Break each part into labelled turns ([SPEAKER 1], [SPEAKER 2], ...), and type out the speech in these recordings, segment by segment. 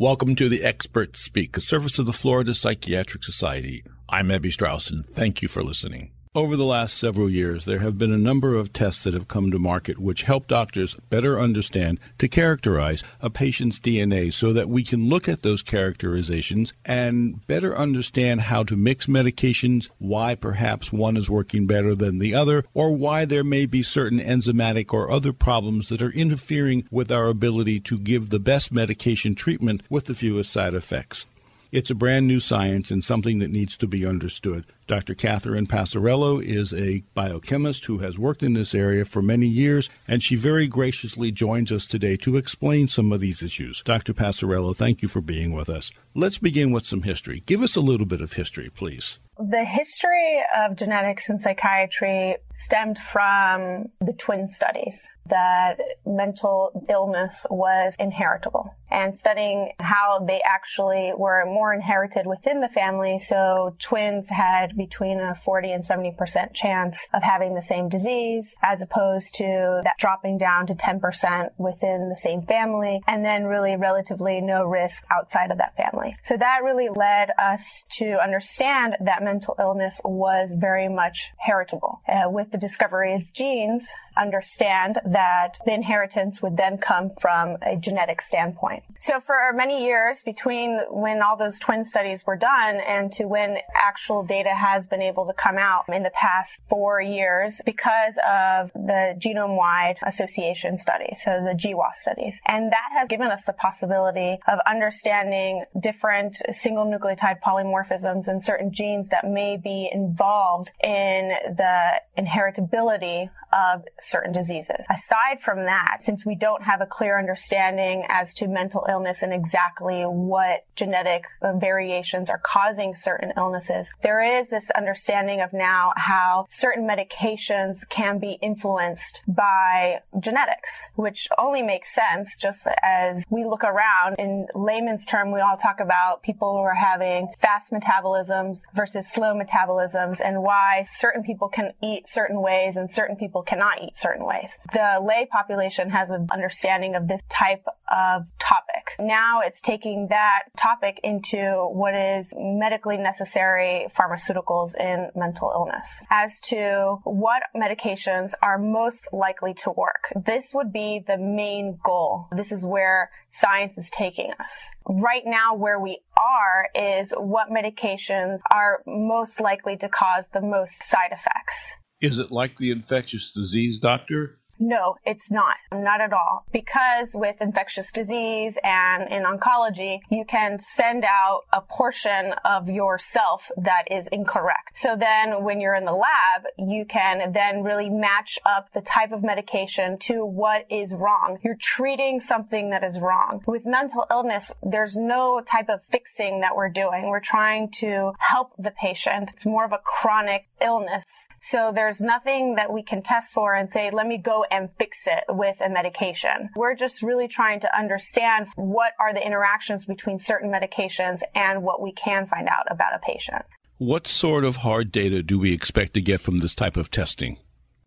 [SPEAKER 1] Welcome to the Experts Speak, a service of the Florida Psychiatric Society. I'm Ebby Strauss, and thank you for listening. Over the last several years, there have been a number of tests that have come to market which help doctors better understand to characterize a patient's DNA so that we can look at those characterizations and better understand how to mix medications, why perhaps one is working better than the other, or why there may be certain enzymatic or other problems that are interfering with our ability to give the best medication treatment with the fewest side effects. It's a brand new science and something that needs to be understood. Dr. Catherine Passariello is a biochemist who has worked in this area for many years, and she very graciously joins us today to explain some of these issues. Dr. Passariello, thank you for being with us. Let's begin with some history. Give us a little bit of history, please.
[SPEAKER 2] The history of genetics and psychiatry stemmed from the twin studies that mental illness was inheritable and studying how they actually were more inherited within the family. So twins had between a 40 and 70% chance of having the same disease as opposed to that dropping down to 10% within the same family and then really relatively no risk outside of that family. So that really led us to understand that mental illness was very much heritable. Uh, with the discovery of genes, understand that the inheritance would then come from a genetic standpoint. So for many years between when all those twin studies were done and to when actual data has been able to come out in the past four years because of the genome-wide association studies, so the GWAS studies. And that has given us the possibility of understanding different single nucleotide polymorphisms and certain genes that may be involved in the inheritability of certain diseases. Aside from that, since we don't have a clear understanding as to mental illness and exactly what genetic uh, variations are causing certain illnesses, there is this understanding of now how certain medications can be influenced by genetics, which only makes sense just as we look around in layman's term, we all talk about people who are having fast metabolisms versus slow metabolisms and why certain people can eat certain ways and certain people cannot eat certain ways. The lay population has an understanding of this type of topic. Now it's taking that topic into what is medically necessary pharmaceuticals in mental illness as to what medications are most likely to work. This would be the main goal. This is where science is taking us. Right now, where we are is what medications are most likely to cause the most side effects.
[SPEAKER 1] Is it like the infectious disease doctor?
[SPEAKER 2] No, it's not. Not at all. Because with infectious disease and in oncology, you can send out a portion of yourself that is incorrect. So then when you're in the lab, you can then really match up the type of medication to what is wrong. You're treating something that is wrong. With mental illness, there's no type of fixing that we're doing. We're trying to help the patient. It's more of a chronic illness. So there's nothing that we can test for and say, let me go and fix it with a medication. We're just really trying to understand what are the interactions between certain medications and what we can find out about a patient.
[SPEAKER 1] What sort of hard data do we expect to get from this type of testing?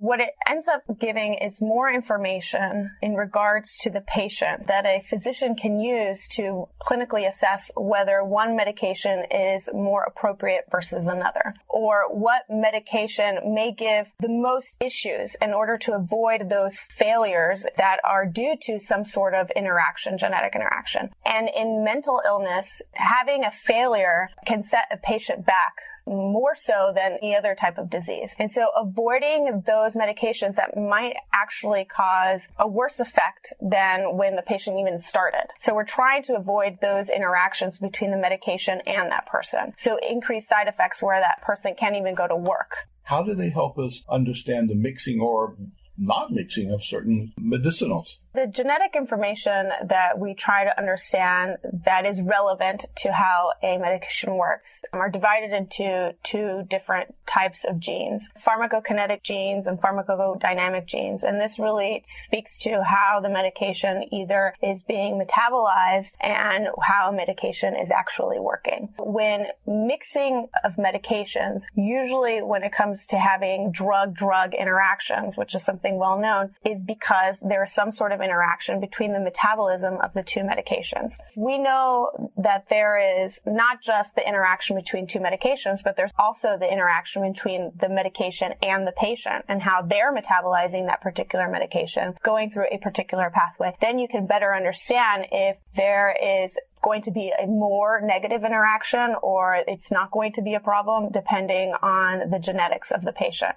[SPEAKER 2] What it ends up giving is more information in regards to the patient that a physician can use to clinically assess whether one medication is more appropriate versus another, or what medication may give the most issues in order to avoid those failures that are due to some sort of interaction, genetic interaction. And in mental illness, having a failure can set a patient back more so than any other type of disease. And so avoiding those medications that might actually cause a worse effect than when the patient even started. So we're trying to avoid those interactions between the medication and that person. So increase side effects where that person can't even go to work.
[SPEAKER 1] How do they help us understand the mixing or not mixing of certain medicinals?
[SPEAKER 2] The genetic information that we try to understand that is relevant to how a medication works are divided into two different types of genes pharmacokinetic genes and pharmacodynamic genes. And this really speaks to how the medication either is being metabolized and how a medication is actually working. When mixing of medications, usually when it comes to having drug drug interactions, which is something well known, is because there is some sort of interaction between the metabolism of the two medications. We know that there is not just the interaction between two medications, but there's also the interaction between the medication and the patient and how they're metabolizing that particular medication, going through a particular pathway. Then you can better understand if there is going to be a more negative interaction or it's not going to be a problem depending on the genetics of the patient.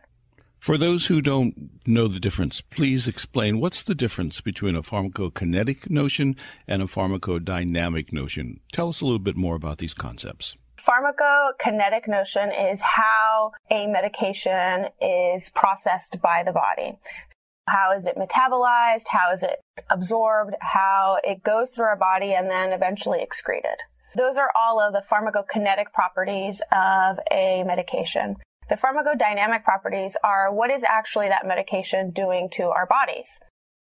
[SPEAKER 1] For those who don't know the difference, please explain what's the difference between a pharmacokinetic notion and a pharmacodynamic notion. Tell us a little bit more about these concepts.
[SPEAKER 2] Pharmacokinetic notion is how a medication is processed by the body. How is it metabolized? How is it absorbed? How it goes through our body and then eventually excreted. Those are all of the pharmacokinetic properties of a medication. The pharmacodynamic properties are what is actually that medication doing to our bodies?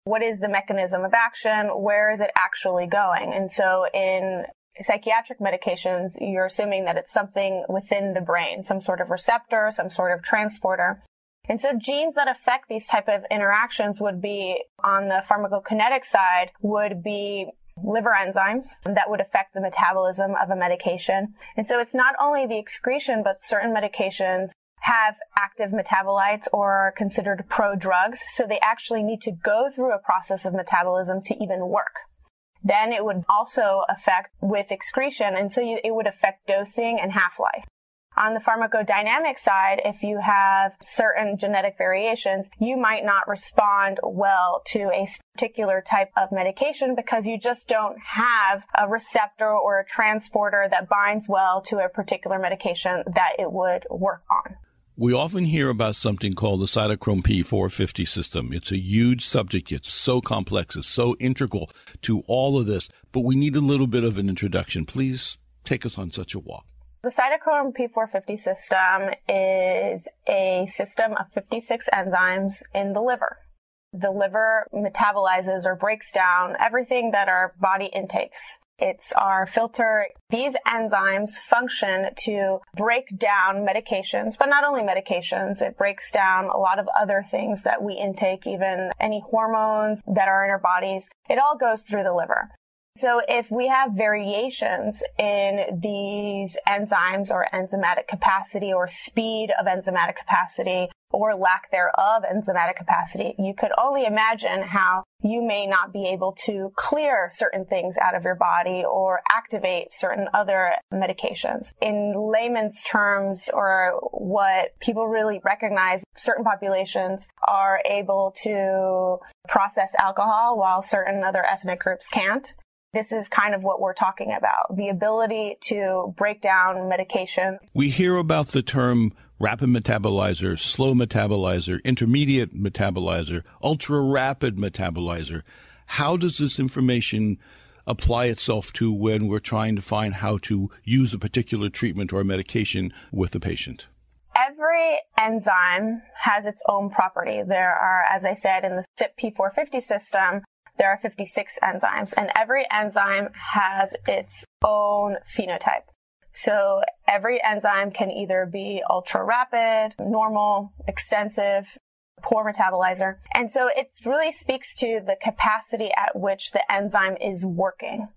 [SPEAKER 2] What is the mechanism of action? Where is it actually going? And so in psychiatric medications, you're assuming that it's something within the brain, some sort of receptor, some sort of transporter. And so genes that affect these type of interactions would be on the pharmacokinetic side would be liver enzymes that would affect the metabolism of a medication. And so it's not only the excretion, but certain medications have active metabolites or are considered prodrugs. So they actually need to go through a process of metabolism to even work. Then it would also affect with excretion. And so you, it would affect dosing and half-life. On the pharmacodynamic side, if you have certain genetic variations, you might not respond well to a particular type of medication because you just don't have a receptor or a transporter that binds well to a particular medication that it would work on.
[SPEAKER 1] We often hear about something called the cytochrome P450 system. It's a huge subject. It's so complex. It's so integral to all of this, but we need a little bit of an introduction. Please take us on such a walk.
[SPEAKER 2] The cytochrome P450 system is a system of 56 enzymes in the liver. The liver metabolizes or breaks down everything that our body intakes. It's our filter. These enzymes function to break down medications, but not only medications, it breaks down a lot of other things that we intake, even any hormones that are in our bodies. It all goes through the liver. So if we have variations in these enzymes or enzymatic capacity or speed of enzymatic capacity or lack thereof enzymatic capacity, you could only imagine how you may not be able to clear certain things out of your body or activate certain other medications. In layman's terms, or what people really recognize, certain populations are able to process alcohol while certain other ethnic groups can't this is kind of what we're talking about the ability to break down medication.
[SPEAKER 1] We hear about the term rapid metabolizer, slow metabolizer, intermediate metabolizer, ultra rapid metabolizer. How does this information apply itself to when we're trying to find how to use a particular treatment or medication with the patient?
[SPEAKER 2] Every enzyme has its own property. There are, as I said, in the CYP450 system, there are 56 enzymes, and every enzyme has its own phenotype. So every enzyme can either be ultra rapid, normal, extensive, poor metabolizer. And so it really speaks to the capacity at which the enzyme is working.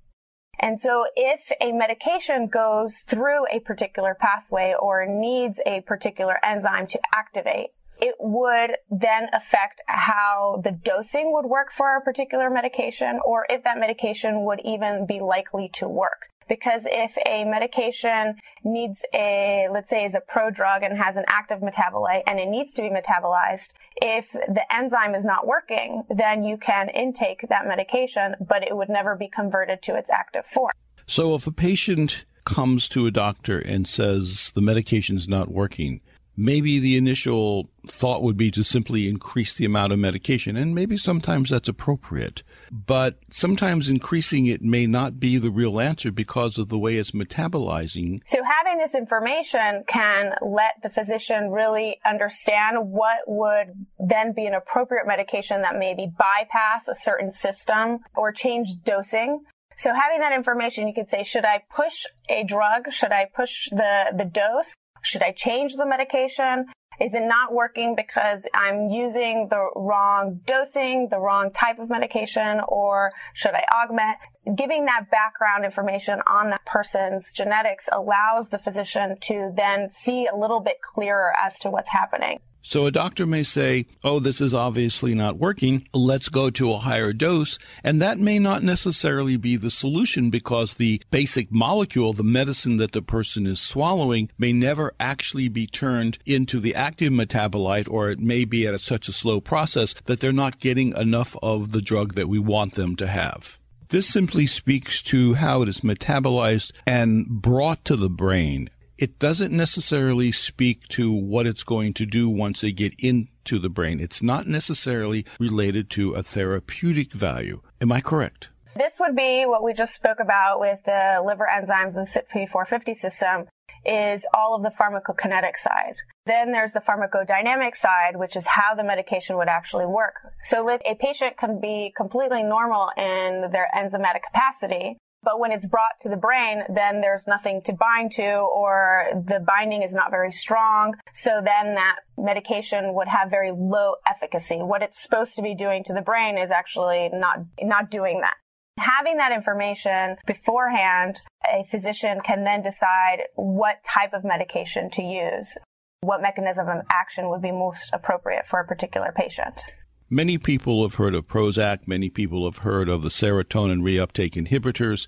[SPEAKER 2] And so if a medication goes through a particular pathway or needs a particular enzyme to activate, it would then affect how the dosing would work for a particular medication or if that medication would even be likely to work. Because if a medication needs a, let's say is a prodrug and has an active metabolite and it needs to be metabolized, if the enzyme is not working, then you can intake that medication, but it would never be converted to its active form.
[SPEAKER 1] So if a patient comes to a doctor and says the medication is not working, maybe the initial thought would be to simply increase the amount of medication, and maybe sometimes that's appropriate. But sometimes increasing it may not be the real answer because of the way it's metabolizing.
[SPEAKER 2] So having this information can let the physician really understand what would then be an appropriate medication that maybe bypass a certain system or change dosing so having that information, you could say, should I push a drug? Should I push the, the dose? Should I change the medication? Is it not working because I'm using the wrong dosing, the wrong type of medication, or should I augment? Giving that background information on that person's genetics allows the physician to then see a little bit clearer as to what's happening.
[SPEAKER 1] So a doctor may say, oh, this is obviously not working. Let's go to a higher dose. And that may not necessarily be the solution because the basic molecule, the medicine that the person is swallowing, may never actually be turned into the active metabolite, or it may be at a, such a slow process that they're not getting enough of the drug that we want them to have. This simply speaks to how it is metabolized and brought to the brain it doesn't necessarily speak to what it's going to do once they get into the brain. It's not necessarily related to a therapeutic value. Am I correct?
[SPEAKER 2] This would be what we just spoke about with the liver enzymes and CYP450 system is all of the pharmacokinetic side. Then there's the pharmacodynamic side, which is how the medication would actually work. So a patient can be completely normal in their enzymatic capacity, but when it's brought to the brain, then there's nothing to bind to or the binding is not very strong. So then that medication would have very low efficacy. What it's supposed to be doing to the brain is actually not, not doing that. Having that information beforehand, a physician can then decide what type of medication to use, what mechanism of action would be most appropriate for a particular patient.
[SPEAKER 1] Many people have heard of Prozac, many people have heard of the serotonin reuptake inhibitors,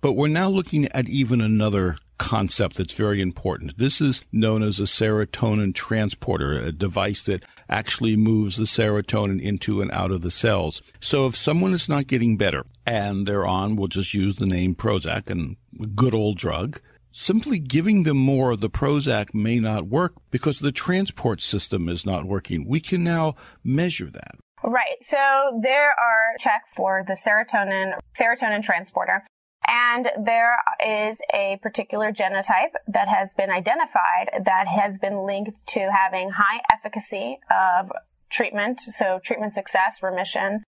[SPEAKER 1] but we're now looking at even another concept that's very important. This is known as a serotonin transporter, a device that actually moves the serotonin into and out of the cells. So if someone is not getting better and they're on, we'll just use the name Prozac and good old drug, simply giving them more of the Prozac may not work because the transport system is not working. We can now measure that.
[SPEAKER 2] Right. So there are check for the serotonin serotonin transporter. And there is a particular genotype that has been identified that has been linked to having high efficacy of treatment, so treatment success, remission,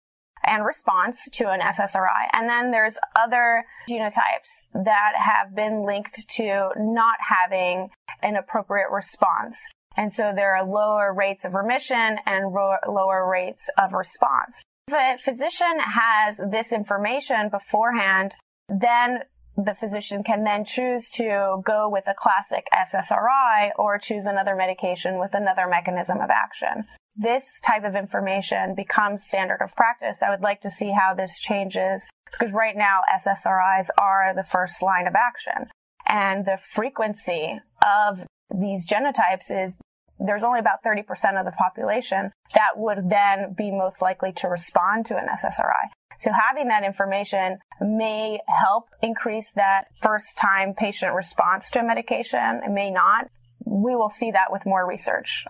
[SPEAKER 2] and response to an SSRI. And then there's other genotypes that have been linked to not having an appropriate response. And so there are lower rates of remission and ro- lower rates of response. If a physician has this information beforehand, then the physician can then choose to go with a classic SSRI or choose another medication with another mechanism of action this type of information becomes standard of practice. I would like to see how this changes because right now SSRIs are the first line of action. And the frequency of these genotypes is there's only about 30% of the population that would then be most likely to respond to an SSRI. So having that information may help increase that first time patient response to a medication. It may not. We will see that with more research.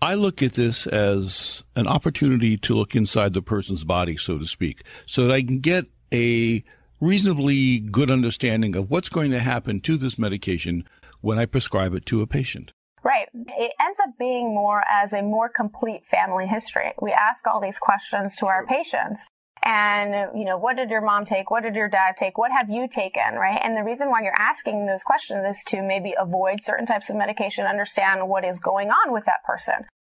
[SPEAKER 1] I look at this as an opportunity to look inside the person's body, so to speak, so that I can get a reasonably good understanding of what's going to happen to this medication when I prescribe it to a patient.
[SPEAKER 2] Right. It ends up being more as a more complete family history. We ask all these questions to our patients. And, you know, what did your mom take? What did your dad take? What have you taken? Right. And the reason why you're asking those questions is to maybe avoid certain types of medication, understand what is going on with that person.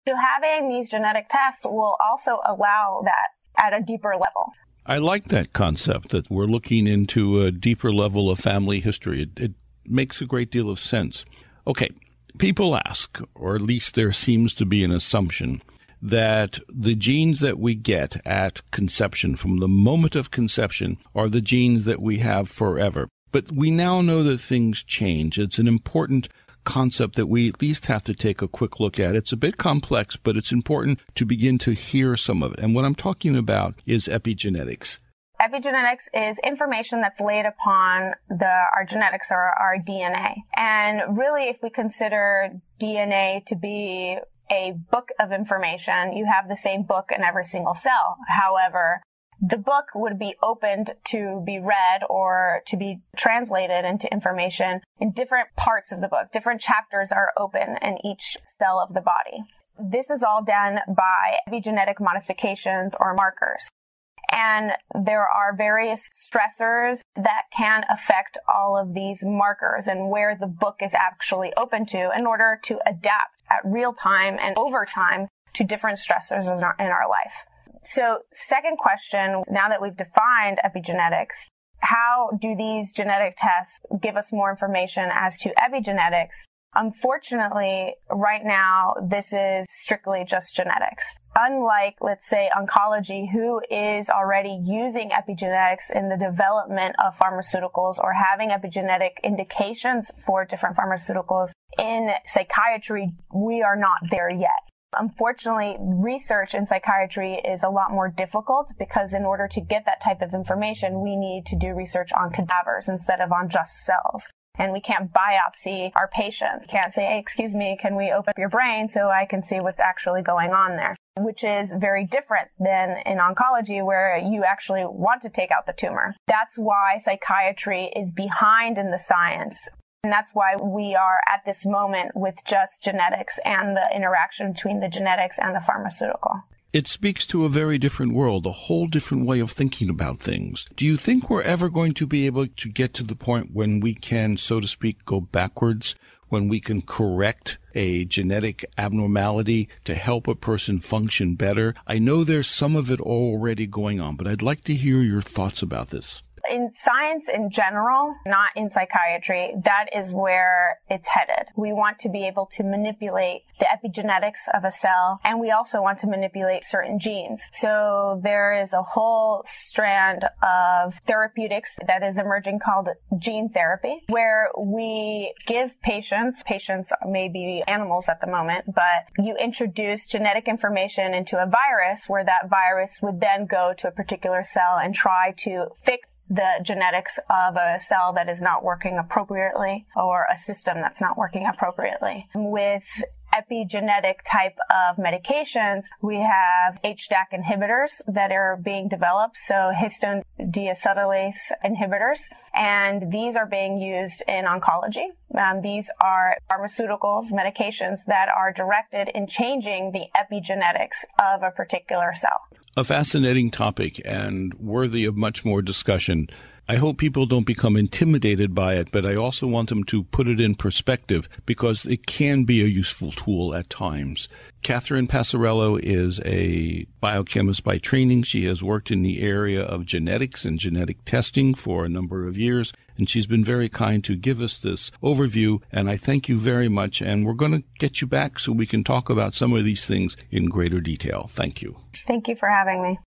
[SPEAKER 2] So having these genetic tests will also allow that at a deeper level.
[SPEAKER 1] I like that concept that we're looking into a deeper level of family history. It, it makes a great deal of sense. Okay. People ask, or at least there seems to be an assumption that the genes that we get at conception, from the moment of conception, are the genes that we have forever. But we now know that things change. It's an important concept that we at least have to take a quick look at. It's a bit complex, but it's important to begin to hear some of it. And what I'm talking about is epigenetics.
[SPEAKER 2] Epigenetics is information that's laid upon the, our genetics or our DNA. And really, if we consider DNA to be a book of information, you have the same book in every single cell. However, the book would be opened to be read or to be translated into information in different parts of the book. Different chapters are open in each cell of the body. This is all done by epigenetic modifications or markers. And there are various stressors that can affect all of these markers and where the book is actually open to in order to adapt at real time and over time to different stressors in our, in our life. So, second question now that we've defined epigenetics, how do these genetic tests give us more information as to epigenetics? Unfortunately, right now, this is strictly just genetics. Unlike, let's say, oncology, who is already using epigenetics in the development of pharmaceuticals or having epigenetic indications for different pharmaceuticals, in psychiatry, we are not there yet. Unfortunately, research in psychiatry is a lot more difficult because in order to get that type of information, we need to do research on cadavers instead of on just cells. And we can't biopsy our patients. Can't say, hey, excuse me, can we open up your brain so I can see what's actually going on there? Which is very different than in oncology where you actually want to take out the tumor. That's why psychiatry is behind in the science. And that's why we are at this moment with just genetics and the interaction between the genetics and the pharmaceutical.
[SPEAKER 1] It speaks to a very different world, a whole different way of thinking about things. Do you think we're ever going to be able to get to the point when we can, so to speak, go backwards, when we can correct a genetic abnormality to help a person function better? I know there's some of it already going on, but I'd like to hear your thoughts about this
[SPEAKER 2] in science in general, not in psychiatry, that is where it's headed. We want to be able to manipulate the epigenetics of a cell, and we also want to manipulate certain genes. So there is a whole strand of therapeutics that is emerging called gene therapy, where we give patients, patients may be animals at the moment, but you introduce genetic information into a virus where that virus would then go to a particular cell and try to fix the genetics of a cell that is not working appropriately or a system that's not working appropriately. With epigenetic type of medications, we have HDAC inhibitors that are being developed, so histone deacetylase inhibitors, and these are being used in oncology. Um, these are pharmaceuticals, medications that are directed in changing the epigenetics of a particular cell.
[SPEAKER 1] A fascinating topic and worthy of much more discussion. I hope people don't become intimidated by it, but I also want them to put it in perspective because it can be a useful tool at times. Catherine Passariello is a biochemist by training. She has worked in the area of genetics and genetic testing for a number of years, and she's been very kind to give us this overview. And I thank you very much. And we're going to get you back so we can talk about some of these things in greater detail. Thank you.
[SPEAKER 2] Thank you for having me.